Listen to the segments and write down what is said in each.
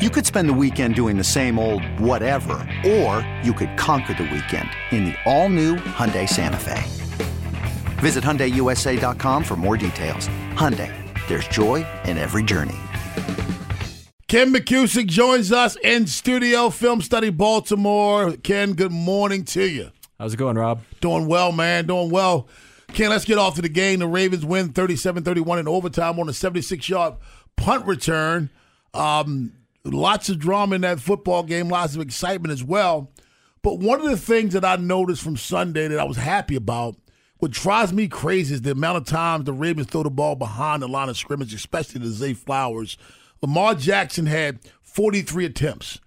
You could spend the weekend doing the same old whatever, or you could conquer the weekend in the all-new Hyundai Santa Fe. Visit HyundaiUSA.com for more details. Hyundai, there's joy in every journey. Ken McKusick joins us in studio, Film Study Baltimore. Ken, good morning to you. How's it going, Rob? Doing well, man. Doing well. Ken, let's get off to the game. The Ravens win 37 31 in overtime on a 76 yard punt return. Um, lots of drama in that football game, lots of excitement as well. But one of the things that I noticed from Sunday that I was happy about, what drives me crazy is the amount of times the Ravens throw the ball behind the line of scrimmage, especially the Zay Flowers. Lamar Jackson had 43 attempts,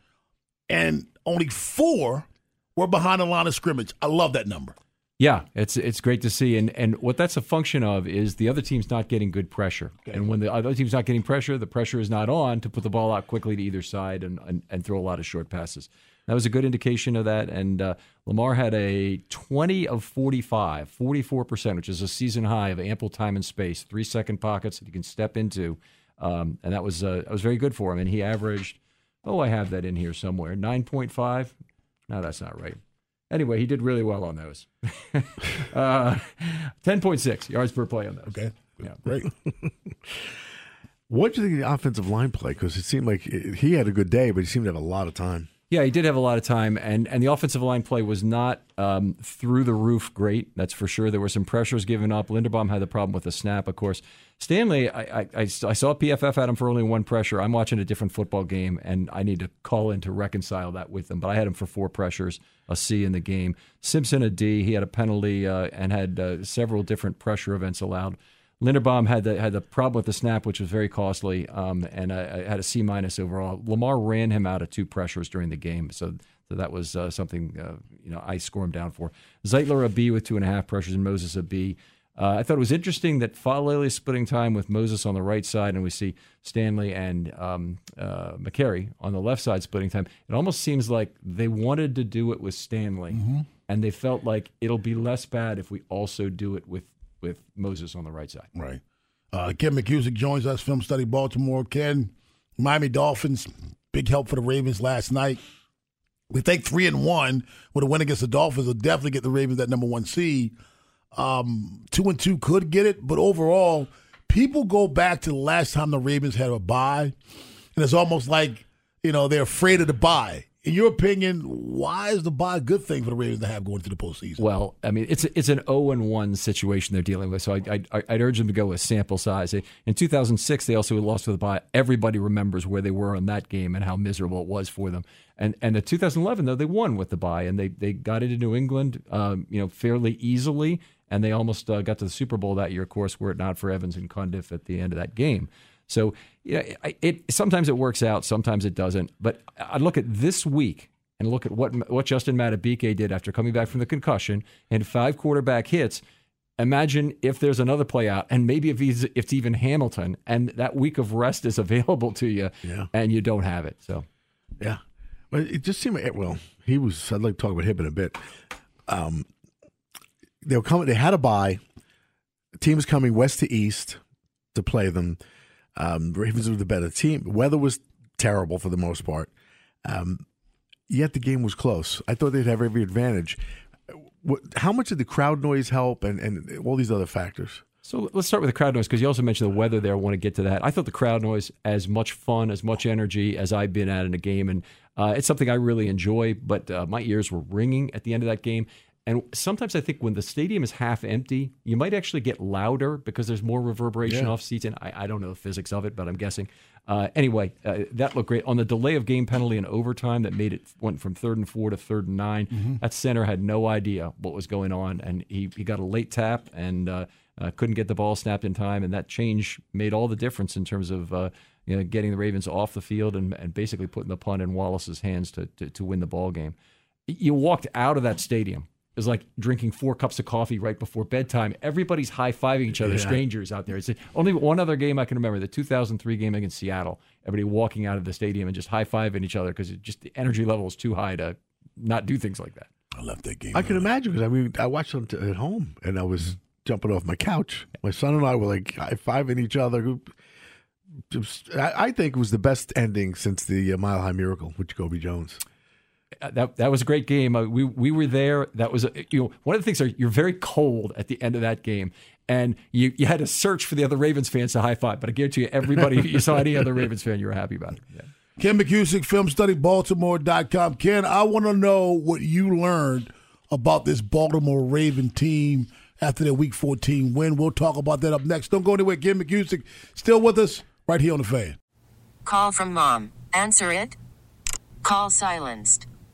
and only four were behind the line of scrimmage. I love that number. Yeah, it's it's great to see, and and what that's a function of is the other team's not getting good pressure, okay. and when the other team's not getting pressure, the pressure is not on to put the ball out quickly to either side and and, and throw a lot of short passes. That was a good indication of that, and uh, Lamar had a 20 of 45, 44 percent, which is a season high of ample time and space, three second pockets that he can step into, um, and that was uh, that was very good for him. And he averaged, oh, I have that in here somewhere, 9.5. No, that's not right. Anyway, he did really well on those. uh, 10.6 yards per play on those. Okay. Yeah. Great. what do you think of the offensive line play? Because it seemed like he had a good day, but he seemed to have a lot of time. Yeah, he did have a lot of time, and, and the offensive line play was not um, through the roof great. That's for sure. There were some pressures given up. Linderbaum had the problem with the snap, of course. Stanley, I, I, I, saw PFF had him for only one pressure. I'm watching a different football game, and I need to call in to reconcile that with him. But I had him for four pressures, a C in the game. Simpson a D. He had a penalty uh, and had uh, several different pressure events allowed. Linderbaum had the had the problem with the snap, which was very costly, um, and I, I, had a C minus overall. Lamar ran him out of two pressures during the game, so, so that was uh, something uh, you know I score him down for. Zeitler a B with two and a half pressures, and Moses a B. Uh, I thought it was interesting that Faalele is splitting time with Moses on the right side, and we see Stanley and um, uh, Mekari on the left side splitting time. It almost seems like they wanted to do it with Stanley, mm-hmm. and they felt like it'll be less bad if we also do it with with Moses on the right side. Right. Uh, Ken McKusick joins us, Film Study Baltimore. Ken, Miami Dolphins, big help for the Ravens last night. We think three and one with a win against the Dolphins will definitely get the Ravens that number one seed. Um, two and two could get it, but overall, people go back to the last time the Ravens had a bye, and it's almost like you know they're afraid of the bye in your opinion, why is the bye a good thing for the Ravens to have going to the postseason? Well, I mean, it's it's an 0 and 1 situation they're dealing with. So I, I, would urge them to go with sample size. In 2006, they also lost with the bye. Everybody remembers where they were in that game and how miserable it was for them. And and the 2011 though they won with the bye and they they got into New England, um, you know, fairly easily, and they almost uh, got to the Super Bowl that year. Of course, were it not for Evans and Cundiff at the end of that game. So know, it, it sometimes it works out, sometimes it doesn't. But I look at this week and look at what what Justin Madubuike did after coming back from the concussion and five quarterback hits. Imagine if there's another play out, and maybe if he's if it's even Hamilton, and that week of rest is available to you, yeah. and you don't have it. So, yeah, but it just seemed well, he was. I'd like to talk about him in a bit. Um, they were coming. They had a bye. Teams coming west to east to play them. Um, Ravens were the better team. Weather was terrible for the most part. Um, yet the game was close. I thought they'd have every advantage. How much did the crowd noise help and, and all these other factors? So let's start with the crowd noise because you also mentioned the weather there. I want to get to that. I thought the crowd noise as much fun, as much energy as I've been at in a game, and uh, it's something I really enjoy. But uh, my ears were ringing at the end of that game, and sometimes I think when the stadium is half empty, you might actually get louder because there's more reverberation yeah. off seats. And I, I, don't know the physics of it, but I'm guessing. Uh, anyway, uh, that looked great. On the delay of game penalty in overtime that made it went from third and four to third and 9 mm-hmm. that center had no idea what was going on. And he, he got a late tap and uh, uh couldn't get the ball snapped in time. And that change made all the difference in terms of uh, you know, getting the Ravens off the field and, and basically putting the punt in Wallace's hands to, to, to win the ball game. You walked out of that stadium. It was like drinking four cups of coffee right before bedtime. Everybody's high fiving each other, Yeah. strangers out there. It's only one other game I can remember the 2003 game against Seattle. Everybody walking out of the stadium and just high fiving each other because just the energy level is too high to not do things like that. I love that game. I can imagine because I mean I watched them t- at home and I was jumping off my couch. My son and I were like high fiving each other. Just- I I think it was the best ending since the uh, Mile High Miracle with Jacoby Jones. Uh, that that was a great game. Uh, we we were there. That was a, you know one of the things are you're very cold at the end of that game, and you you had to search for the other Ravens fans to high five. But I guarantee you, everybody you saw any other Ravens fan, you were happy about it. Yeah. Ken McKusick, FilmStudyBaltimore.com. Ken, I want to know what you learned about this Baltimore Raven team after their Week 14 win. We'll talk about that up next. Don't go anywhere. Ken McKusick still with us right here on the fan. Call from mom. Answer it. Call silenced.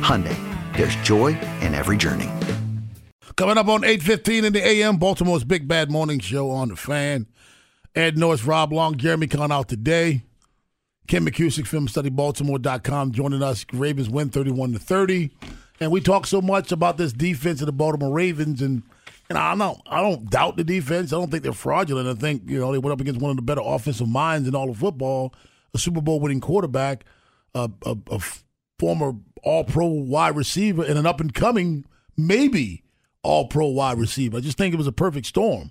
Hyundai, there's joy in every journey. Coming up on 8.15 in the a.m., Baltimore's Big Bad Morning Show on the fan. Ed Norris, Rob Long, Jeremy Conn out today. Ken McKusick, FilmStudyBaltimore.com, joining us. Ravens win 31 to 30. And we talk so much about this defense of the Baltimore Ravens, and and I don't I don't doubt the defense. I don't think they're fraudulent. I think you know they went up against one of the better offensive minds in all of football, a Super Bowl winning quarterback, a, a, a former All Pro wide receiver, and an up and coming maybe All Pro wide receiver. I just think it was a perfect storm.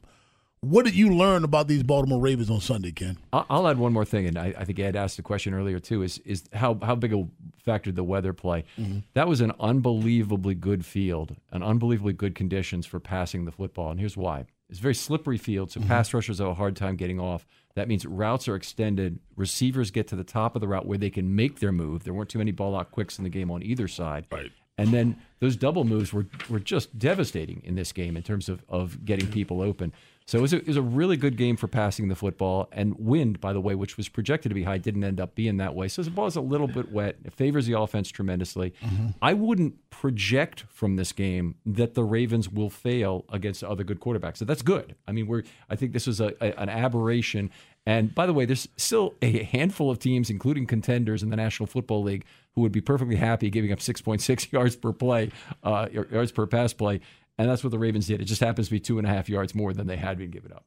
What did you learn about these Baltimore Ravens on Sunday, Ken? I'll I'll add one more thing, and I, I think Ed asked the question earlier too: is is how how big a factor did the weather play? Mm-hmm. That was an unbelievably good field, an unbelievably good conditions for passing the football, and here's why: it's a very slippery field, so mm-hmm. pass rushers have a hard time getting off. That means routes are extended. Receivers get to the top of the route where they can make their move. There weren't too many ball out quicks in the game on either side. Right. And then those double moves were, were just devastating in this game in terms of, of getting people open. So it was, a, it was a really good game for passing the football. And wind, by the way, which was projected to be high, didn't end up being that way. So the ball is a little bit wet. It favors the offense tremendously. I wouldn't project from this game that the Ravens will fail against other good quarterbacks. So that's good. I mean, we're I think this was a, a, an aberration. And by the way, there's still a handful of teams, including contenders in the National Football League, who would be perfectly happy giving up 6.6 yards per play, uh, yards per pass play. And that's what the Ravens did. It just happens to be two and a half yards more than they had been given up.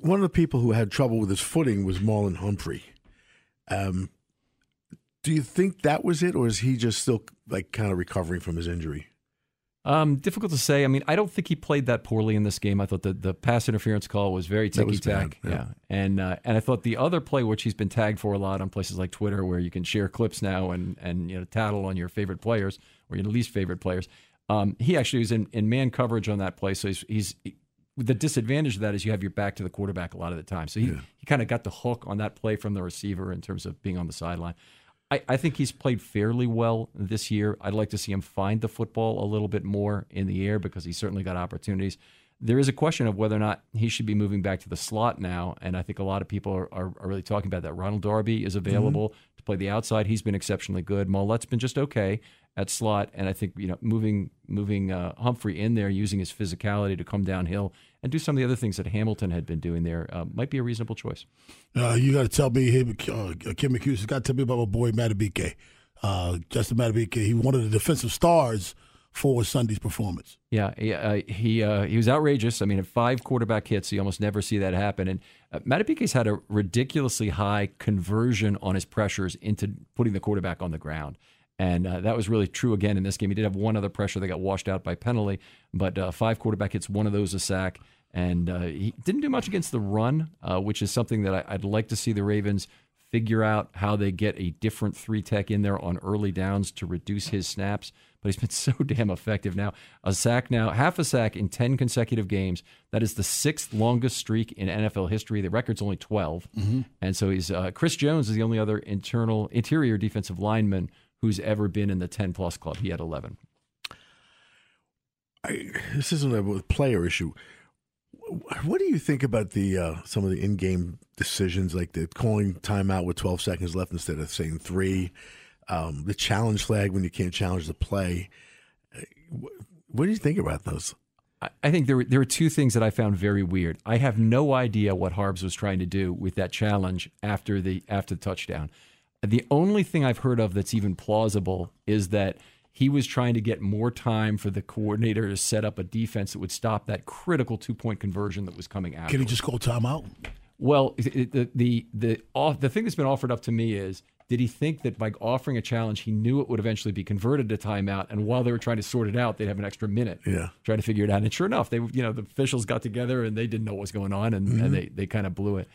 One of the people who had trouble with his footing was Marlon Humphrey. Um, do you think that was it, or is he just still like kind of recovering from his injury? Um, difficult to say. I mean, I don't think he played that poorly in this game. I thought the, the pass interference call was very ticky tack. yeah. Yeah, and uh, and I thought the other play, which he's been tagged for a lot on places like Twitter, where you can share clips now and and you know tattle on your favorite players or your least favorite players. Um, he actually was in, in man coverage on that play, so he's, he's the disadvantage of that is you have your back to the quarterback a lot of the time. So he, he kind of got the hook on that play from the receiver in terms of being on the sideline. I, I think he's played fairly well this year. I'd like to see him find the football a little bit more in the air because he's certainly got opportunities. There is a question of whether or not he should be moving back to the slot now, and I think a lot of people are, are, are really talking about that. Ronald Darby is available to play the outside. He's been exceptionally good. Maulet's been just okay at slot, and I think you know moving moving uh, Humphrey in there, using his physicality to come downhill and do some of the other things that Hamilton had been doing there uh, might be a reasonable choice. Uh, you got to tell me, hey, uh, Kim McHughes has got to tell me about my boy Madubuike. Uh, Justin Madubuike, he one of the defensive stars for Sunday's performance. Yeah, he uh, he, uh, he was outrageous. I mean, at five quarterback hits, you almost never see that happen. And uh, Madubuike's had a ridiculously high conversion on his pressures into putting the quarterback on the ground. And uh, that was really true again in this game. He did have one other pressure that got washed out by penalty, but uh, five quarterback hits, one of those a sack. And uh, he didn't do much against the run, uh, which is something that I, I'd like to see the Ravens figure out how they get a different three tech in there on early downs to reduce his snaps. But he's been so damn effective now. A sack now, half a sack in 10 consecutive games. That is the sixth longest streak in NFL history. The record's only 12. And so he's uh, Chris Jones is the only other internal interior defensive lineman who's ever been in the 10 plus club. He had 11. I, this isn't a player issue. What do you think about the uh, some of the in-game decisions, like the calling timeout with 12 seconds left instead of saying three, um, the challenge flag when you can't challenge the play? What do you think about those? I- I think there were, there were two things that I found very weird. I have no idea what Harbs was trying to do with that challenge after the after the touchdown. The only thing I've heard of that's even plausible is that he was trying to get more time for the coordinator to set up a defense that would stop that critical two point conversion that was coming out. Can he just call timeout? Well, it- the the the off, the thing that's been offered up to me is did he think that by offering a challenge he knew it would eventually be converted to timeout and while they were trying to sort it out they'd have an extra minute Yeah. trying to figure it out and sure enough they you know the officials got together and they didn't know what was going on and, and mm-hmm. they they kind of blew it.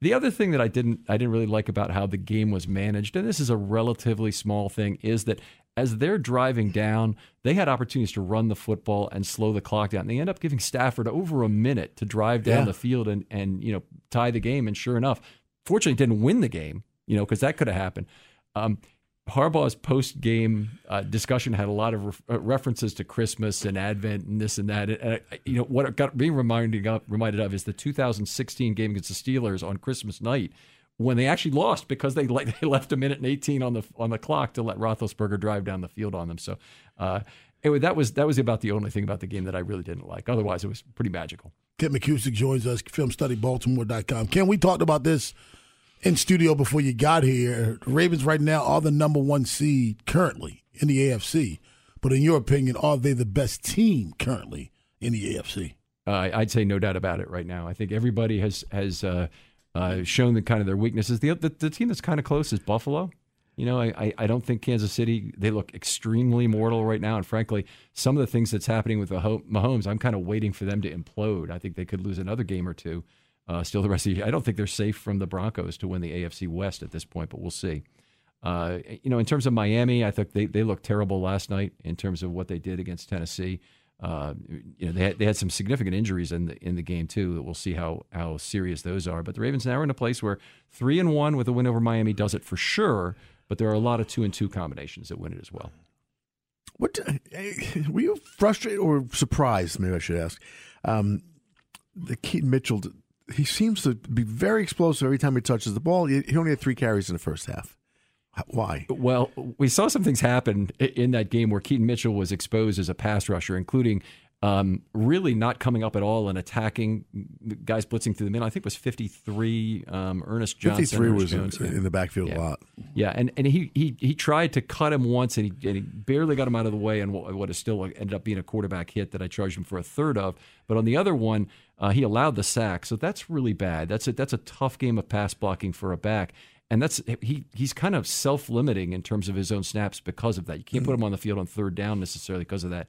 The other thing that I didn't I didn't really like about how the game was managed and this is a relatively small thing is that as they're driving down, they had opportunities to run the football and slow the clock down. And they end up giving Stafford over a minute to drive down Yeah. the field and and you know tie the game. And sure enough, fortunately, didn't win the game. You know because that could have happened. Um, Harbaugh's post game uh, discussion had a lot of ref- uh, references to Christmas and Advent and this and that. And, uh, you know what got me reminded of, reminded of is the 2016 game against the Steelers on Christmas night when they actually lost because they le- they left a minute and 18 on the on the clock to let Roethlisberger drive down the field on them. So uh, anyway, that was that was about the only thing about the game that I really didn't like. Otherwise, it was pretty magical. Kent McKusick joins us, filmstudybaltimore.com. Ken, we talked about this in studio before you got here. The Ravens right now are the number one seed currently in the AFC. But in your opinion, are they the best team currently in the AFC? Uh, I'd say no doubt about it right now. I think everybody has has uh, uh, shown the kind of their weaknesses. The, the the team that's kind of close is Buffalo. You know, I, I- don't think Kansas City. They look extremely mortal right now, and frankly, some of the things that's happening with the Mahomes, I'm kind of waiting for them to implode. I think they could lose another game or two. Uh, still, the rest of the year. I don't think they're safe from the Broncos to win the AFC West at this point, but we'll see. Uh, you know, in terms of Miami, I think they, they looked terrible last night in terms of what they did against Tennessee. Uh, you know, they had, they had some significant injuries in the in the game too. That We'll see how how serious those are. But the Ravens now are in a place where three and one with a win over Miami does it for sure. But there are a lot of two and two combinations that win it as well. What were you frustrated or surprised? Maybe I should ask. Um, the Keaton Mitchell, he seems to be very explosive every time he touches the ball. He only had three carries in the first half. Why? Well, we saw some things happen in that game where Keaton Mitchell was exposed as a pass rusher, including um, really not coming up at all and attacking guys blitzing through the middle. I think it was 53 um, Ernest Johnson. Fifty-three Ernest was in, yeah. in the backfield Yeah. a lot. Yeah, and, and he, he he tried to cut him once, and he, and he barely got him out of the way, and what, what is still ended up being a quarterback hit that I charged him for a third of. But on the other one, uh, he allowed the sack, so that's really bad. That's a that's a tough game of pass blocking for a back, and that's he he's kind of self limiting in terms of his own snaps because of that. You can't put him on the field on third down necessarily because of that.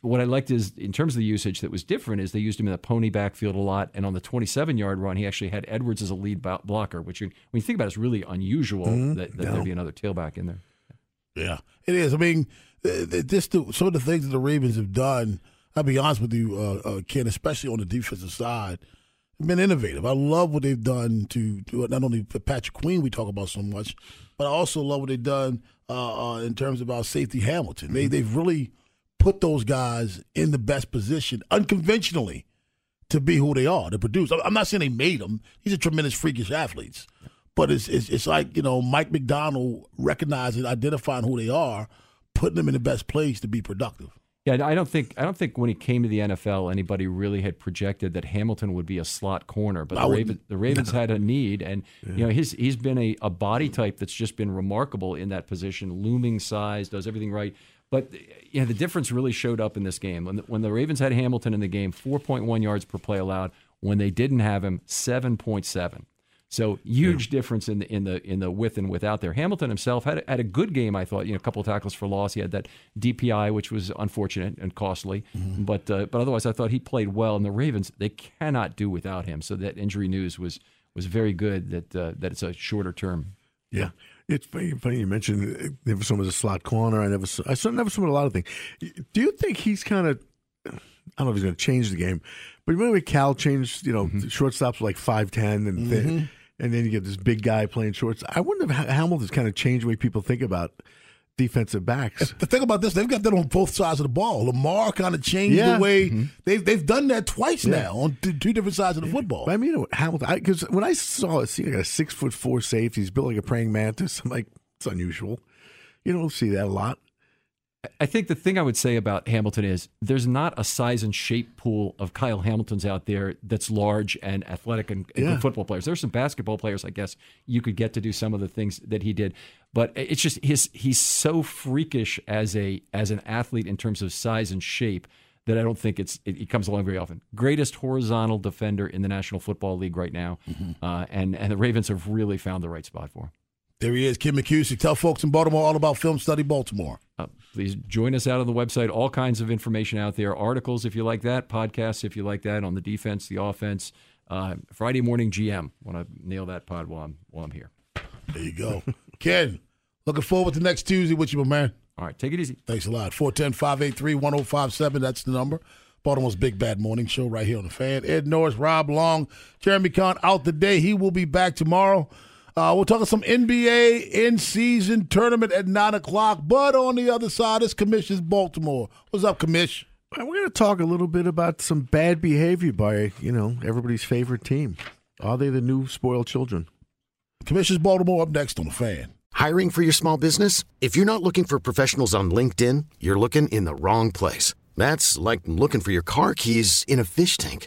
What I liked is in terms of the usage that was different is they used him in the pony backfield a lot, and on the 27 yard run, he actually had Edwards as a lead blocker, which when you think about it, is really unusual Mm-hmm. that, that there'd be another tailback in there. Yeah, it is. I mean, th- th- this the, some of the things that the Ravens have done. I'll be honest with you, uh, uh, Ken, especially on the defensive side, have been innovative. I love what they've done to, to not only for Patrick Queen we talk about so much, but I also love what they've done uh, uh, in terms of our safety Hamilton. They they've really put those guys in the best position unconventionally to be who they are to produce. I'm- not saying they made them; these are tremendous freakish athletes. But it's, it's it's like you know Mike Macdonald recognizing, identifying who they are, putting them in the best place to be productive. Yeah, I don't think I don't think when he came to the NFL, anybody really had projected that Hamilton would be a slot corner. But the. Ravens, the Ravens had a need, and you know he's he's been a, a body type that's just been remarkable in that position, looming size, does everything right. But know the difference really showed up in this game when the, when the Ravens had Hamilton in the game, four point one yards per play allowed. When they didn't have him, seven point seven. So huge difference in the in the in the with and without there. Hamilton himself had a, had a good game, I thought. You know, a couple of tackles for loss. He had that DPI, which was unfortunate and costly, but uh, but otherwise, I thought he played well. And the Ravens they cannot do without him. So that injury news was was very good. That uh, that it's a shorter term. Yeah. It's funny, funny you mentioned never saw him as a slot corner. I never saw, I saw, never saw him a lot of things. Do you think he's kind of, I don't know if he's going to change the game, but remember when Cal changed, you know, mm-hmm. shortstops like 5'10 and thin, mm-hmm. and then you get this big guy playing shorts. I wonder if Ha- Hamilton's kind of changed the way people think about defensive backs. The thing about this, they've got that on both sides of the ball. Lamar kind of changed Yeah. the way mm-hmm. they've they've done that twice now on two, two different sides of the football. I mean, Hamilton, because when I saw it, see, like a six foot four safety, he's built like a praying mantis. I'm like, it's unusual. You don't see that a lot. I think the thing I would say about Hamilton is there's not a size and shape pool of Kyle Hamiltons out there that's large and athletic and, Yeah. football players. There's some basketball players, I guess, you could get to do some of the things that he did, but it's just his he's so freakish as a as an athlete in terms of size and shape that I don't think it's it, it comes along very often. Greatest horizontal defender in the National Football League right now, uh, and and the Ravens have really found the right spot for him. There he is, Kim McKusick. Tell folks in Baltimore all about Film Study Baltimore. Uh, please join us out on the website. All kinds of information out there. Articles if you like that. Podcasts if you like that on the defense, the offense. Uh, Friday morning GM. Want to nail that pod while I'm while I'm here. There you go. Ken, looking forward to next Tuesday with you, my man. All right, take it easy. Thanks a lot. 410 583 1057. That's the number. Baltimore's Big Bad Morning Show right here on the fan. Ed Norris, Rob Long, Jeremy Conn out the day. He will be back tomorrow. Uh, we'll talk some NBA in season tournament at 9 o'clock. But on the other side is Commish's Baltimore. What's up, Commish? And we're going to talk a little bit about some bad behavior by, you know, everybody's favorite team. Are they the new spoiled children? Commish's Baltimore up next on the fan. Hiring for your small business? If you're not looking for professionals on LinkedIn, you're looking in the wrong place. That's like looking for your car keys in a fish tank.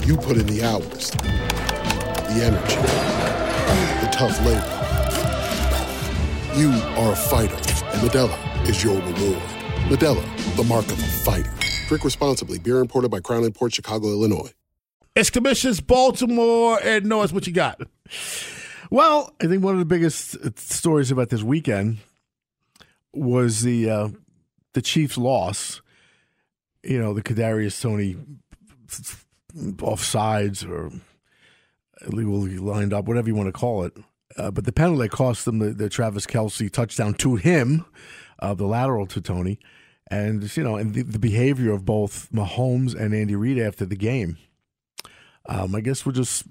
You put in the hours, the energy, the tough labor. You are a fighter, and Modelo is your reward. Modelo, the mark of a fighter. Drink responsibly. Beer imported by Crown Port Chicago, Illinois. It's Commish's Baltimore. Ed Norris, what you got? Well, I think one of the biggest uh, stories about this weekend was the uh, the Chiefs' loss. You know, the Kadarius Toney offsides or illegally lined up, whatever you want to call it. Uh, but the penalty cost them the, the Travis Kelce touchdown to him, uh, the lateral to Toney, and you know, and the, the behavior of both Mahomes and Andy Reid after the game. Um, I guess we'll just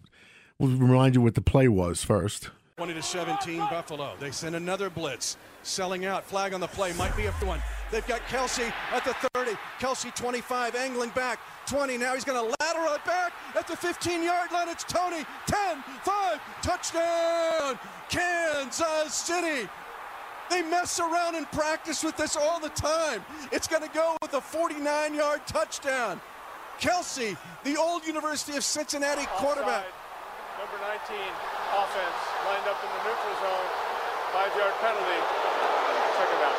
we'll remind you what the play was first. 20 to 17 Buffalo. They send another blitz. Selling out. Flag on the play. Might be a one. They've got Kelce at the 30. Kelce 25, angling back. 20. Now he's going to lateral it back at the 15 yard line. It's Toney. 10, 5, touchdown, Kansas City. They mess around in practice with this all the time. It's going to go with a 49 yard touchdown. Kelce, the old University of Cincinnati quarterback. Number 19, offense, lined up in the neutral zone. Five yard penalty. Check him out.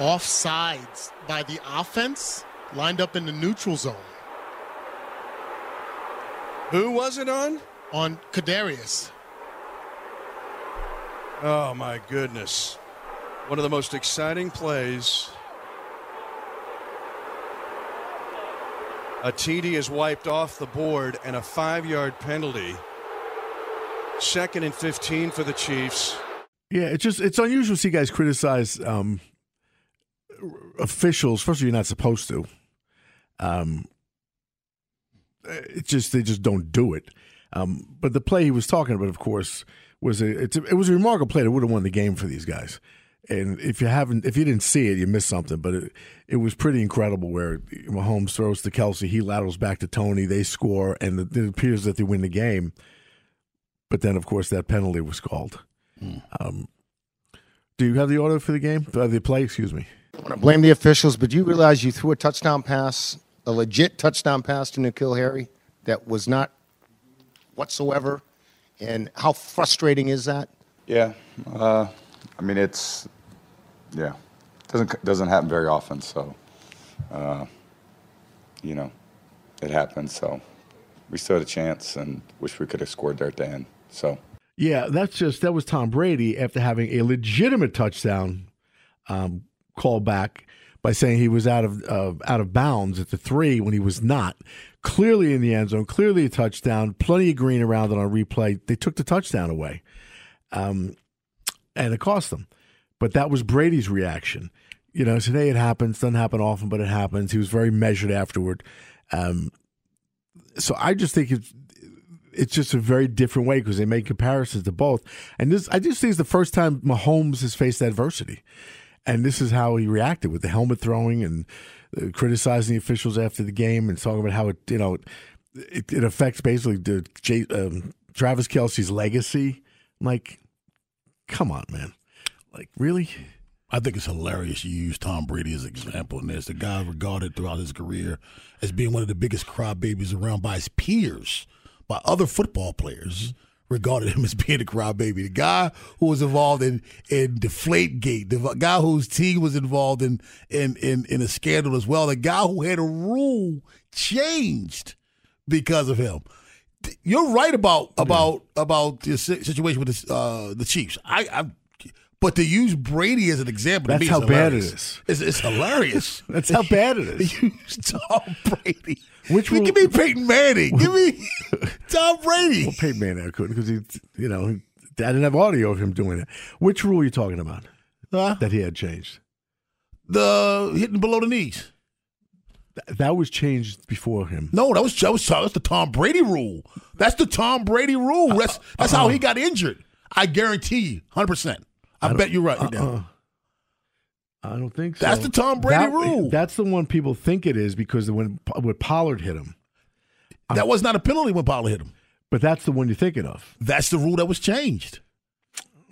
Offsides by the offense, lined up in the neutral zone. Who was it on? On Kadarius. Oh my goodness. One of the most exciting plays. A TD is wiped off the board and a five yard penalty. Second and 15 for the Chiefs. Yeah, it's just it's unusual to see guys criticize um, officials. First of all, you're not supposed to. Um, it's just they just don't do it. Um, but the play he was talking about, of course, was a, a, it was a remarkable play that would have won the game for these guys. And if you haven't, if you didn't see it, you missed something. But it, it was pretty incredible where Mahomes throws to Kelce, he laterals back to Toney, they score, and it appears that they win the game. But then, of course, that penalty was called. Mm. Um, do you have the order for the game? Uh, the play, excuse me. I want to blame the officials, but you realize you threw a touchdown pass, a legit touchdown pass to N'Keal Harry that was not whatsoever. And how frustrating is that? Yeah, uh, I mean it's yeah doesn't doesn't happen very often. So uh, you know it happened. So we still had a chance, and wish we could have scored there at the end. So yeah, that's just that was Tom Brady after having a legitimate touchdown um, call back by saying he was out of uh, out of bounds at the three when he was not. Clearly in the end zone, clearly a touchdown. Plenty of green around it on replay. They took the touchdown away, um, and it cost them. But that was Brady's reaction. You know, today it happens. Doesn't happen often, but it happens. He was very measured afterward. Um, so I just think it's it's just a very different way because they make comparisons to both. And this, I just think, is the first time Mahomes has faced adversity, and this is how he reacted with the helmet throwing and uh, criticizing the officials after the game and talking about how it, you know, it, it affects basically the um, Travis Kelce's legacy. Like, come on, man, like really. I think it's hilarious you use Tom Brady as an example in this. The guy regarded throughout his career as being one of the biggest crybabies around by his peers by other football players regarded him as being a crybaby. The guy who was involved in in Deflategate, the guy whose team was involved in in in, in a scandal as well, the guy who had a rule changed because of him. You're right about about yeah. about the situation with the, uh, the Chiefs. I, I but to use Brady as an example, that's how bad it is. It's, it's hilarious. that's how bad it is. use Tom Brady. Which will, give me Peyton Manning. Give me Tom Brady. Well, Peyton Manning I couldn't because he, you know, I didn't have audio of him doing it. Which rule are you talking about? Huh? That he had changed. The hitting below the knees. That was changed before him. No, that was that was that's the Tom Brady rule. That's the Tom Brady rule. That's that's uh, uh, how he got injured. I guarantee you, hundred percent. I, I bet you're right. Uh, uh, I don't think so. That's the Tom Brady that, rule. That's the one people think it is because when when Pollard hit him, that was not a penalty when Pollard hit him. But that's the one you're thinking of. That's the rule that was changed.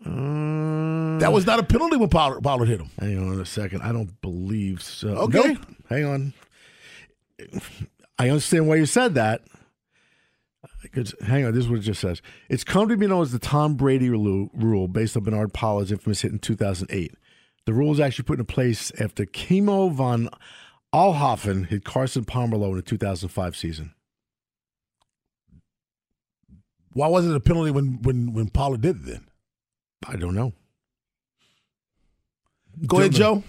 Uh, that was not a penalty when Pollard, Pollard hit him. Hang on a second. I don't believe so. Okay. Nope. Hang on. I understand why you said that. Because hang on, this is what it just says. It's come to be known as the Tom Brady rule based on Bernard Pollard's infamous hit in 2008. The rule was actually put in place after Kimo von Oelhoffen hit Carson Palmer low in the 2005 season. Why wasn't it a penalty when when when Pollard did it then? I don't know. Go ahead, Joe.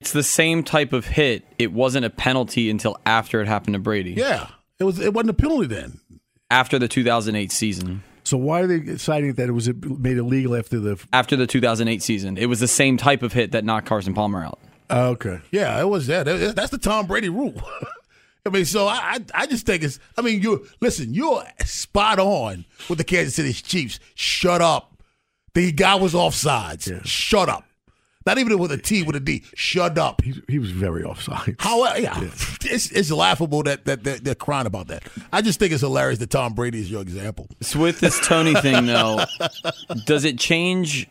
It's the same type of hit. It wasn't a penalty until after it happened to Brady. Yeah, it was. It wasn't a penalty then. After the 2008 season. So why are they deciding that it was made illegal after the? After the 2008 season, it was the same type of hit that knocked Carson Palmer out. Oh, okay. Yeah, it was that. That- That's the Tom Brady rule. I mean, so I, I I just think it's. I mean, you listen. You're spot on with the Kansas City Chiefs. Shut up. The guy was offsides. Shut up. Not even with a T, with a D. Shut up. He, he was very offside. How? Yeah, It's, it's laughable that, that, that they're crying about that. I just think it's hilarious that Tom Brady is your example. So with this Toney thing, though, does it change?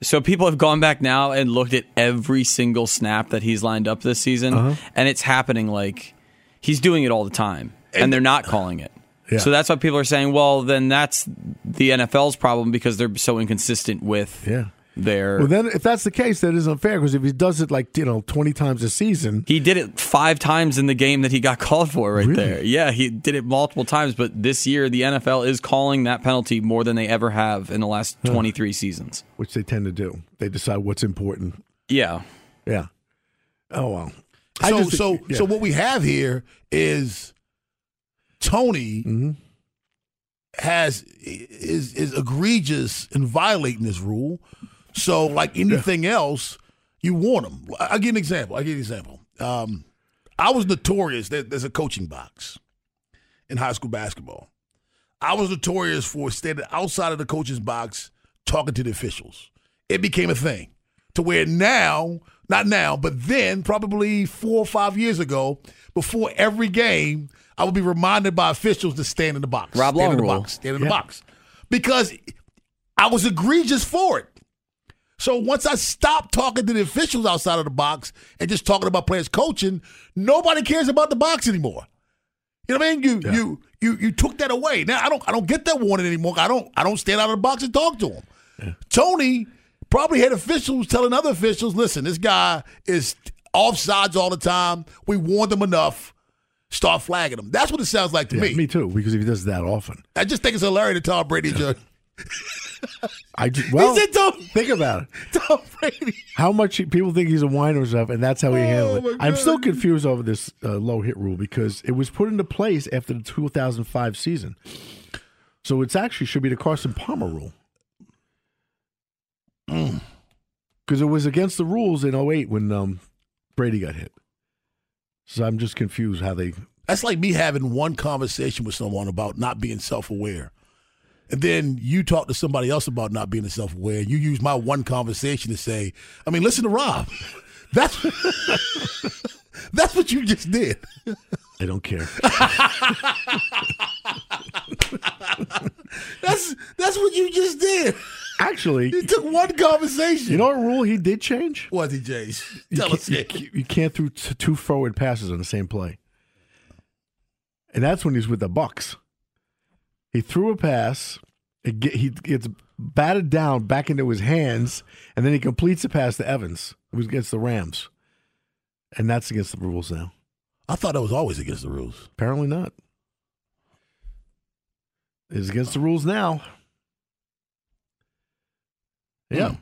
So people have gone back now and looked at every single snap that he's lined up this season, Uh-huh. and it's happening like he's doing it all the time, and, they're not calling it. Yeah. So that's why people are saying, well, then that's the NFL's problem because they're so inconsistent with Yeah. Their. Well, then if that's the case, that is unfair because if he does it like you know twenty times a season, he did it five times in the game that he got called for right Really? there. Yeah, he did it multiple times, but this year the NFL is calling that penalty more than they ever have in the last Huh. 23 seasons. which they tend to do, they decide what's important. Yeah. Yeah. Oh well. So just- so yeah. so what we have here is Toney Mm-hmm. has is is egregious in violating this rule. So like anything else, you warn them. I'll give an example. I'll give you an example. Um, I was notorious that there's a coaching box in high school basketball. I was notorious for standing outside of the coach's box talking to the officials. It became a thing to where now, not now, but then, probably four or five years ago, before every game, I would be reminded by officials to stand in the box. Rob stand in the rule. box. Stand in the box. Because I was egregious for it. So once I stopped talking to the officials outside of the box and just talking about players coaching, nobody cares about the box anymore. You know what I mean? You you you you took that away. Now I don't I don't get that warning anymore. I don't I don't stand out of the box and talk to him. Toney probably had officials telling other officials, listen, this guy is offsides all the time. We warned him enough. Start flagging him. That's what it sounds like to Yeah, me. me too, because if he does that often, I just think it's hilarious that Tom Brady just I just, well said Tom- think about it. Tom Brady. How much he- people think he's a whiner and stuff, and that's how he handled Oh, it. I'm still confused over this uh, low hit rule because it was put into place after the 2005 season. So it's actually should be the Carson Palmer rule. Mm. Because it was against the rules in 08 when um, Brady got hit. So I'm just confused how they. That's like me having one conversation with someone about not being self aware. And then you talk to somebody else about not being self aware. You use my one conversation to say, I mean, listen to Rob. That's that's what you just did. I don't care. That's that's what you just did. Actually, You took one conversation. you know what rule he did change? What did Jays? You Tell can't, us. you, can't- you can't throw t- two forward passes on the same play. And that's when he's with the Bucs. He threw a pass. It get, he gets batted down back into his hands, and then he completes the pass to Evans. It was against the Rams, and that's against the rules now. I thought that was always against the rules. Apparently not. It's against the rules now. Yeah.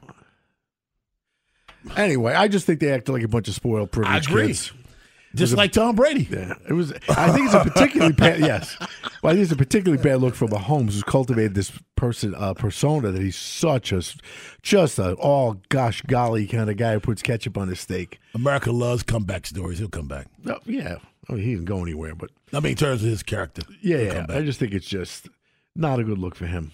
Hmm. Anyway, I just think they acted like a bunch of spoiled I privileged kids. Just a- like Tom Brady. Yeah, it was. I think it's a particularly bad. Yes, well, I think it's a particularly bad look for Mahomes, who's cultivated this person uh, persona that he's such a, just a oh gosh golly kind of guy who puts ketchup on his steak. America loves comeback stories. He'll come back. No, yeah, I mean, he didn't go anywhere, but I mean, in terms of his character. yeah, yeah. I just think it's just not a good look for him.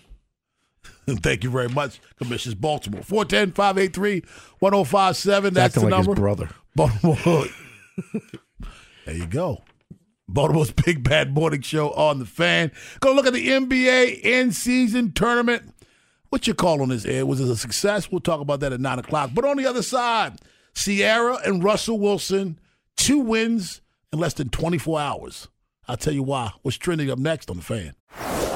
Thank you very much, Commissioners Baltimore. 410 583 1057. That's the like number. brother. Baltimore. there you go. Baltimore's Big Bad Morning Show on the fan. Go look at the NBA in season tournament. What's your call on this, Ed? Was it a success? We'll talk about that at 9 o'clock. But on the other side, Ciara and Russell Wilson, two wins in less than 24 hours. I'll tell you why. What's trending up next on the fan?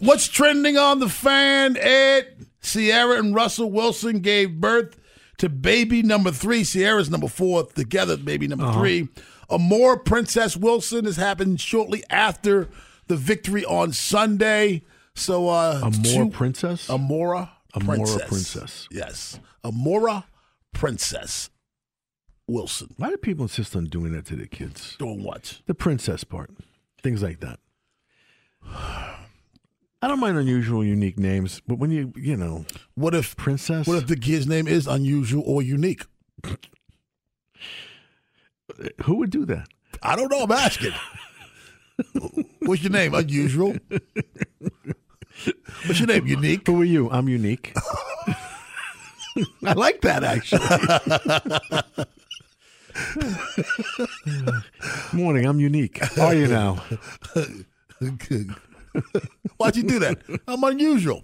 What's trending on the fan, Ed? Ciara and Russell Wilson gave birth to baby number three. Ciara's number four, together, baby number Uh-huh. three. Amora Princess Wilson has happened shortly after the victory on Sunday. So, uh, Amora two- Princess? Amora Amora Princess. Princess. Yes. Amora Princess Wilson. Why do people insist on doing that to their kids? Doing what? The princess part. Things like that. I don't mind unusual, unique names, but when you, you know, What if princess? What if the kid's name is unusual or unique? Uh, who would do that? I don't know. I'm asking. What's your name? Unusual. What's your name? Unique. Who are you? I'm unique. I like that actually. Morning, I'm unique. How are you now? Why'd you do that? I'm unusual.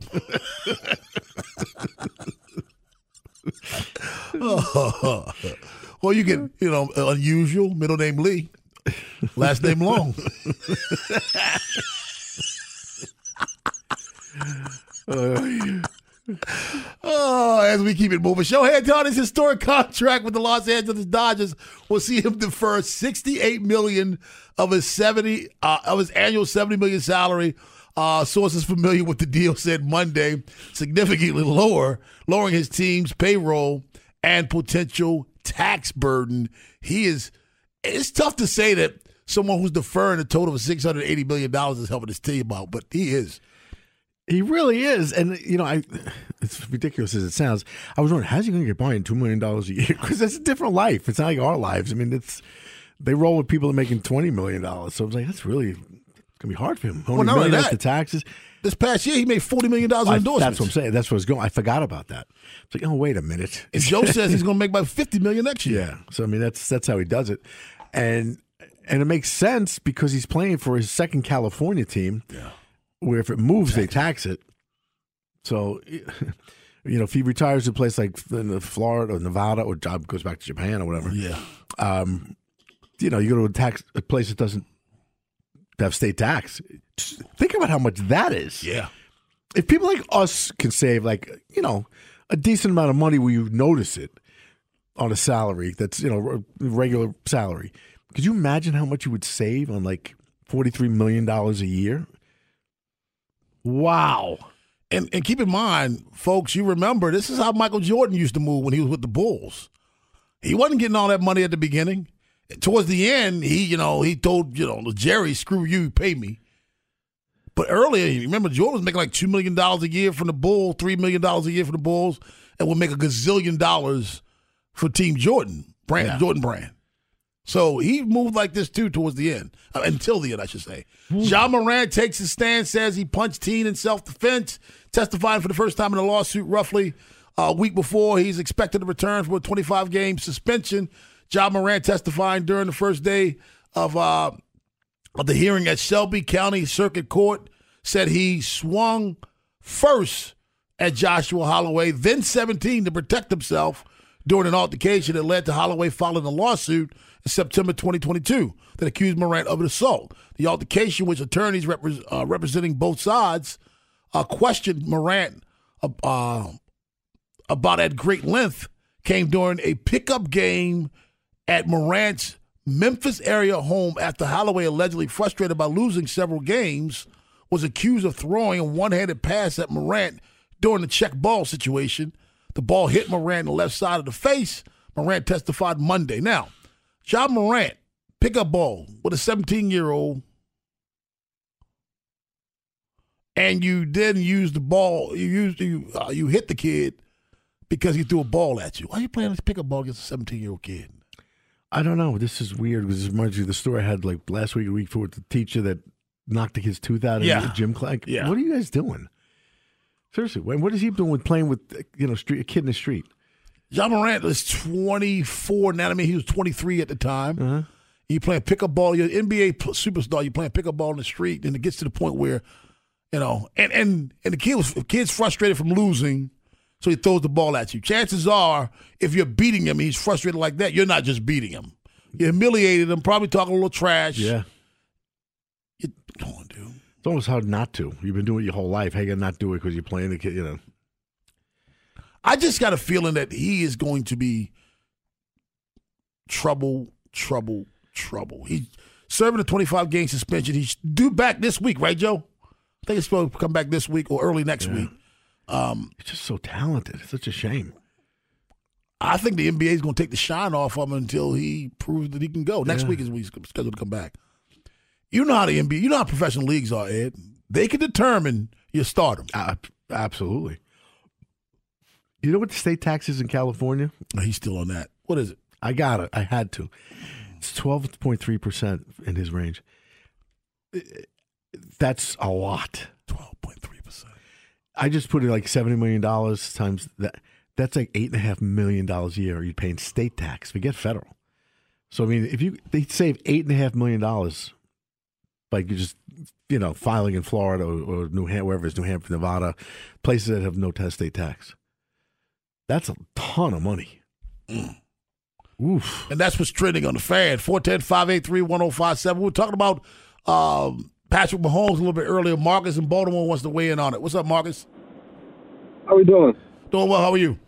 well, you get, you know, unusual, middle name Lee, last name Long. Uh, Oh, as we keep it moving. Shohei Ohtani's historic contract with the Los Angeles Dodgers will see him defer 68 million of his 70 uh, of his annual 70 million salary. Uh, sources familiar with the deal said Monday, significantly lower, lowering his team's payroll and potential tax burden. He is. It's tough to say that someone who's deferring a total of 680 million dollars is helping his team out, but he is. He really is, and you know, I it's ridiculous as it sounds. I was wondering how's he going to get by in two million dollars a year because that's a different life. It's not like our lives. I mean, it's they roll with people that are making twenty million dollars. So I was like, that's really it's gonna be hard for him. Well, not only million that, after taxes. This past year, he made forty million dollars in endorsements. that's what I'm saying. That's what I was going. I forgot about that. It's like, oh, wait a minute. And Joe says he's going to make about fifty million next year. Yeah. So I mean, that's that's how he does it, and and it makes sense because he's playing for his second California team. Yeah. Where if it moves, they tax it. So, you know, if he retires to a place like in Florida or Nevada or job goes back to Japan or whatever, Yeah. um, you know, you go to a tax a place that doesn't have state tax. Just think about how much that is. Yeah. If people like us can save like you know a decent amount of money where you notice it on a salary that's you know a regular salary, could you imagine how much you would save on like forty three million dollars a year? Wow. And and keep in mind, folks, you remember this is how Michael Jordan used to move when he was with the Bulls. He wasn't getting all that money at the beginning. Towards the end, he you know he told you know Jerry, "Screw you, pay me." But earlier, you remember Jordan was making like two million dollars a year from the Bulls, three million dollars a year for the Bulls, and would make a gazillion dollars for Team Jordan brand, Yeah. Jordan brand. So he moved like this too towards the end, uh, until the end, I should say. Ja Morant takes his stand, says he punched Teen in self defense, testifying for the first time in a lawsuit roughly a week before. He's expected to return from a 25 game suspension. Ja Morant testifying during the first day of uh, of the hearing at Shelby County Circuit Court said he swung first at Joshua Holloway, then 17 to protect himself during an altercation that led to Holloway filing a lawsuit September 2022 that accused Morant of an assault. The altercation, which attorneys repre- uh, representing both sides uh, questioned Morant uh, uh, about at great length, came during a pickup game at Morant's Memphis area home after Holloway, allegedly frustrated by losing several games, was accused of throwing a one handed pass at Morant during the check ball situation. The ball hit Morant in the left side of the face. Morant testified Monday. Now, Ja Morant, pickup ball with a 17 year old, and you didn't use the ball. You used you uh, you hit the kid because he threw a ball at you. Why are you playing this pick pickup ball against a 17 year old kid? I don't know. This is weird because this reminds me of the story I had like last week or week before with the teacher that knocked the kid's tooth out in Yeah. the gym class. Yeah. What are you guys doing? Seriously, what what is he doing with playing with you know street, a kid in the street? Ja Morant is 24 now. I mean, he was 23 at the time. Uh-huh. You playing pickup ball. You're an NBA superstar. You playing pickup ball in the street, and it gets to the point where, you know, and and and the kid was the kid's frustrated from losing, so he throws the ball at you. Chances are, if you're beating him, he's frustrated like that. You're not just beating him. You humiliated him. Probably talking a little trash. Yeah. You, come on, dude. It's almost hard not to. You've been doing it your whole life. How you not do it because you're playing the kid? You know. I just got a feeling that he is going to be trouble, trouble, trouble. He's serving a 25 game suspension. He's due back this week, right, Joe? I think he's supposed to come back this week or early next Yeah. week. Um, He's just so talented. It's such a shame. I think the NBA is going to take the shine off of him until he proves that he can go. Next Yeah. week is when he's scheduled to come back. You know how the NBA, you know how professional leagues are, Ed. They can determine your stardom. absolutely. You know what the state tax is in California? He's still on that. What is it? I got it. I had to. It's twelve point three percent in his range. That's a lot. Twelve point three percent. I just put it like seventy million dollars times that. That's like eight and a half million dollars a year. You're paying state tax. Forget federal. So I mean, if you they save eight and a half million dollars, like you just you know filing in Florida or, or New Hampshire, wherever it's New Hampshire, Nevada, places that have no ta- state tax. That's a ton of money. Oof. And that's what's trending on the fan. 410 583 1057. We were talking about um, Patrick Mahomes a little bit earlier. Marcus in Baltimore wants to weigh in on it. What's up, Marcus? How we doing? Doing well. How are you?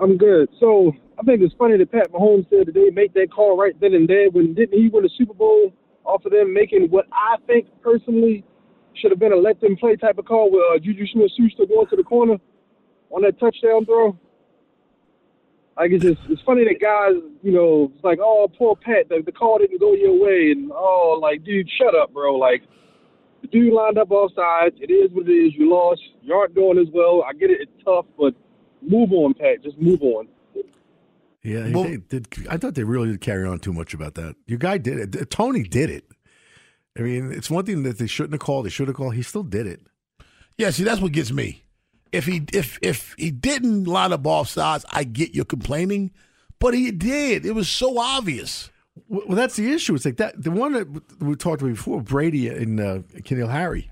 I'm good. So I think it's funny that Pat Mahomes said that they make that call right then and there. When didn't he win the Super Bowl off of them making what I think personally should have been a let them play type of call with uh, Juju Smith-Schuster going to the corner on that touchdown throw? Like it's just it's funny that guys, you know, it's like, oh, poor Pat, the, the call didn't go your way, and oh, like, dude, shut up, bro. Like, the dude lined up off sides. It is what it is. You lost. You aren't doing as well. I get it. It's tough, but move on, Pat. Just move on. Yeah, they did. I thought they really did carry on too much about that. Your guy did it. Toney did it. I mean, it's one thing that they shouldn't have called. They should have called. He still did it. Yeah, see, that's what gets me. If he if if he didn't line up off sides, I get your complaining, but he did. It was so obvious. Well, that's the issue. It's like that. The one that we talked about before, Brady and uh, N'Keal Harry.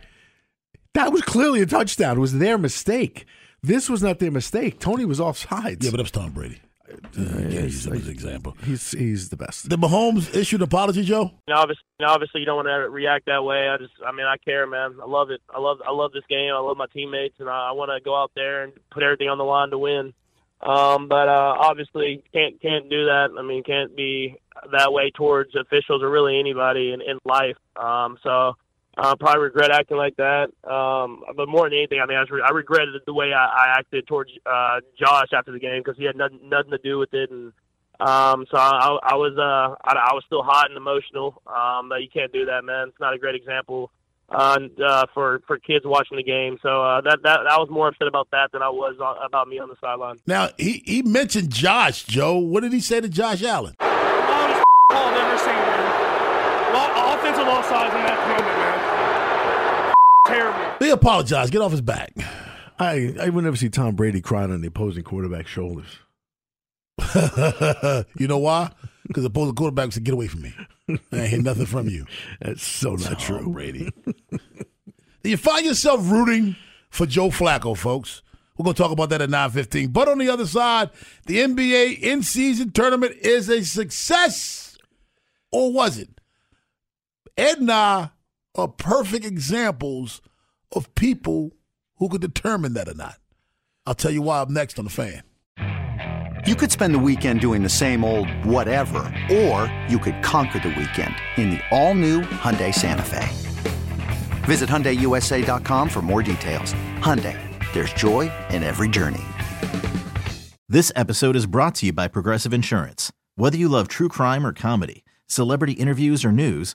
That was clearly a touchdown. It was their mistake. This was not their mistake. Toney was offsides. Yeah, but that's Tom Brady. Uh, Yeah, he's, use an example. He's he's the best. Did Mahomes issue an apology, Joe? You know, obviously, you know, obviously, you don't want to react that way. I just, I mean, I care, man. I love it. I love, I love this game. I love my teammates, and I, I want to go out there and put everything on the line to win. Um, but uh, obviously, can't can't do that. I mean, can't be that way towards officials or really anybody in, in life. Um, so. Uh, probably regret acting like that. Um, but more than anything, I mean, I, re- I regretted the way I, I acted towards uh, Josh after the game because he had nothing, nothing to do with it, and um, so I, I was uh, I, I was still hot and emotional. Um, but you can't do that, man. It's not a great example uh, and, uh, for for kids watching the game. So uh, that that I was more upset about that than I was on, about me on the sideline. Now he he mentioned Josh. Joe, what did he say to Josh Allen? Loudest call I've ever seen, man. Lo- offensive offsides in that moment, man. Terrible. He apologized. Get off his back. I I would never see Tom Brady crying on the opposing quarterback's shoulders. you know why? Because the opposing quarterback said, "Get away from me. I ain't hear nothing from you." That's so not true, Brady. You find yourself rooting for Joe Flacco, folks? We're going to talk about that at 9.15. But on the other side, the NBA in-season tournament is a success. Or was it? Ed and I are perfect examples of people who could determine that or not. I'll tell you why I'm next on the fan. You could spend the weekend doing the same old whatever, or you could conquer the weekend in the all-new Hyundai Santa Fe. Visit HyundaiUSA.com for more details. Hyundai, there's joy in every journey. This episode is brought to you by Progressive Insurance. Whether you love true crime or comedy, celebrity interviews or news,